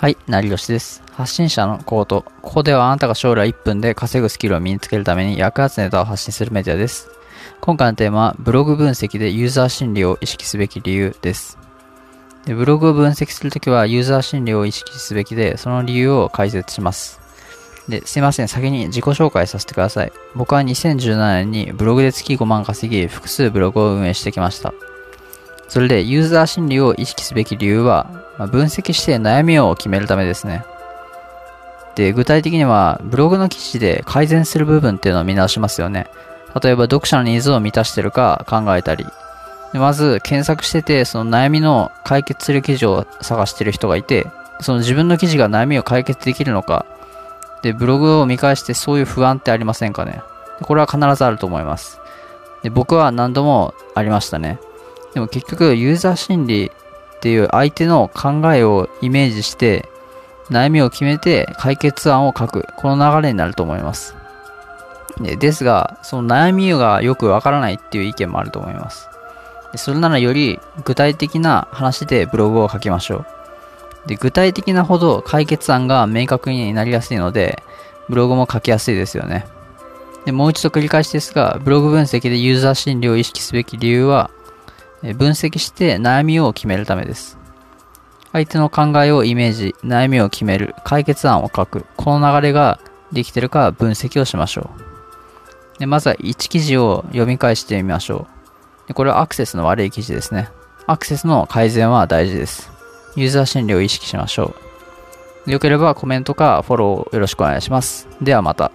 はい、成吉です。発信者のコート。ここではあなたが将来1分で稼ぐスキルを身につけるために役立つネタを発信するメディアです。今回のテーマは、ブログ分析でユーザー心理を意識すべき理由です。でブログを分析するときは、ユーザー心理を意識すべきで、その理由を解説します。で、すいません、先に自己紹介させてください。僕は2017年にブログで月5万稼ぎ、複数ブログを運営してきました。それで、ユーザー心理を意識すべき理由は、まあ分析して悩みを決めるためですね。で、具体的には、ブログの記事で改善する部分っていうのを見直しますよね。例えば、読者のニーズを満たしてるか考えたり。でまず、検索してて、その悩みの解決する記事を探してる人がいて、その自分の記事が悩みを解決できるのか。で、ブログを見返してそういう不安ってありませんかね。これは必ずあると思います。で、僕は何度もありましたね。でも結局、ユーザー心理っていう相手の考えをイメージして、悩みを決めて解決案を書く。この流れになると思います。ですが、その悩みがよくわからないっていう意見もあると思います。それならより具体的な話でブログを書きましょう。で具体的なほど解決案が明確になりやすいので、ブログも書きやすいですよね。でもう一度繰り返しですが、ブログ分析でユーザー心理を意識すべき理由は、分析して悩みを決めるためです。相手の考えをイメージ、悩みを決める、解決案を書く、この流れができてるか分析をしましょう。でまずは1記事を読み返してみましょう。でこれはアクセスの悪い記事ですね。アクセスの改善は大事です。ユーザー心理を意識しましょう。よければコメントかフォローよろしくお願いします。ではまた。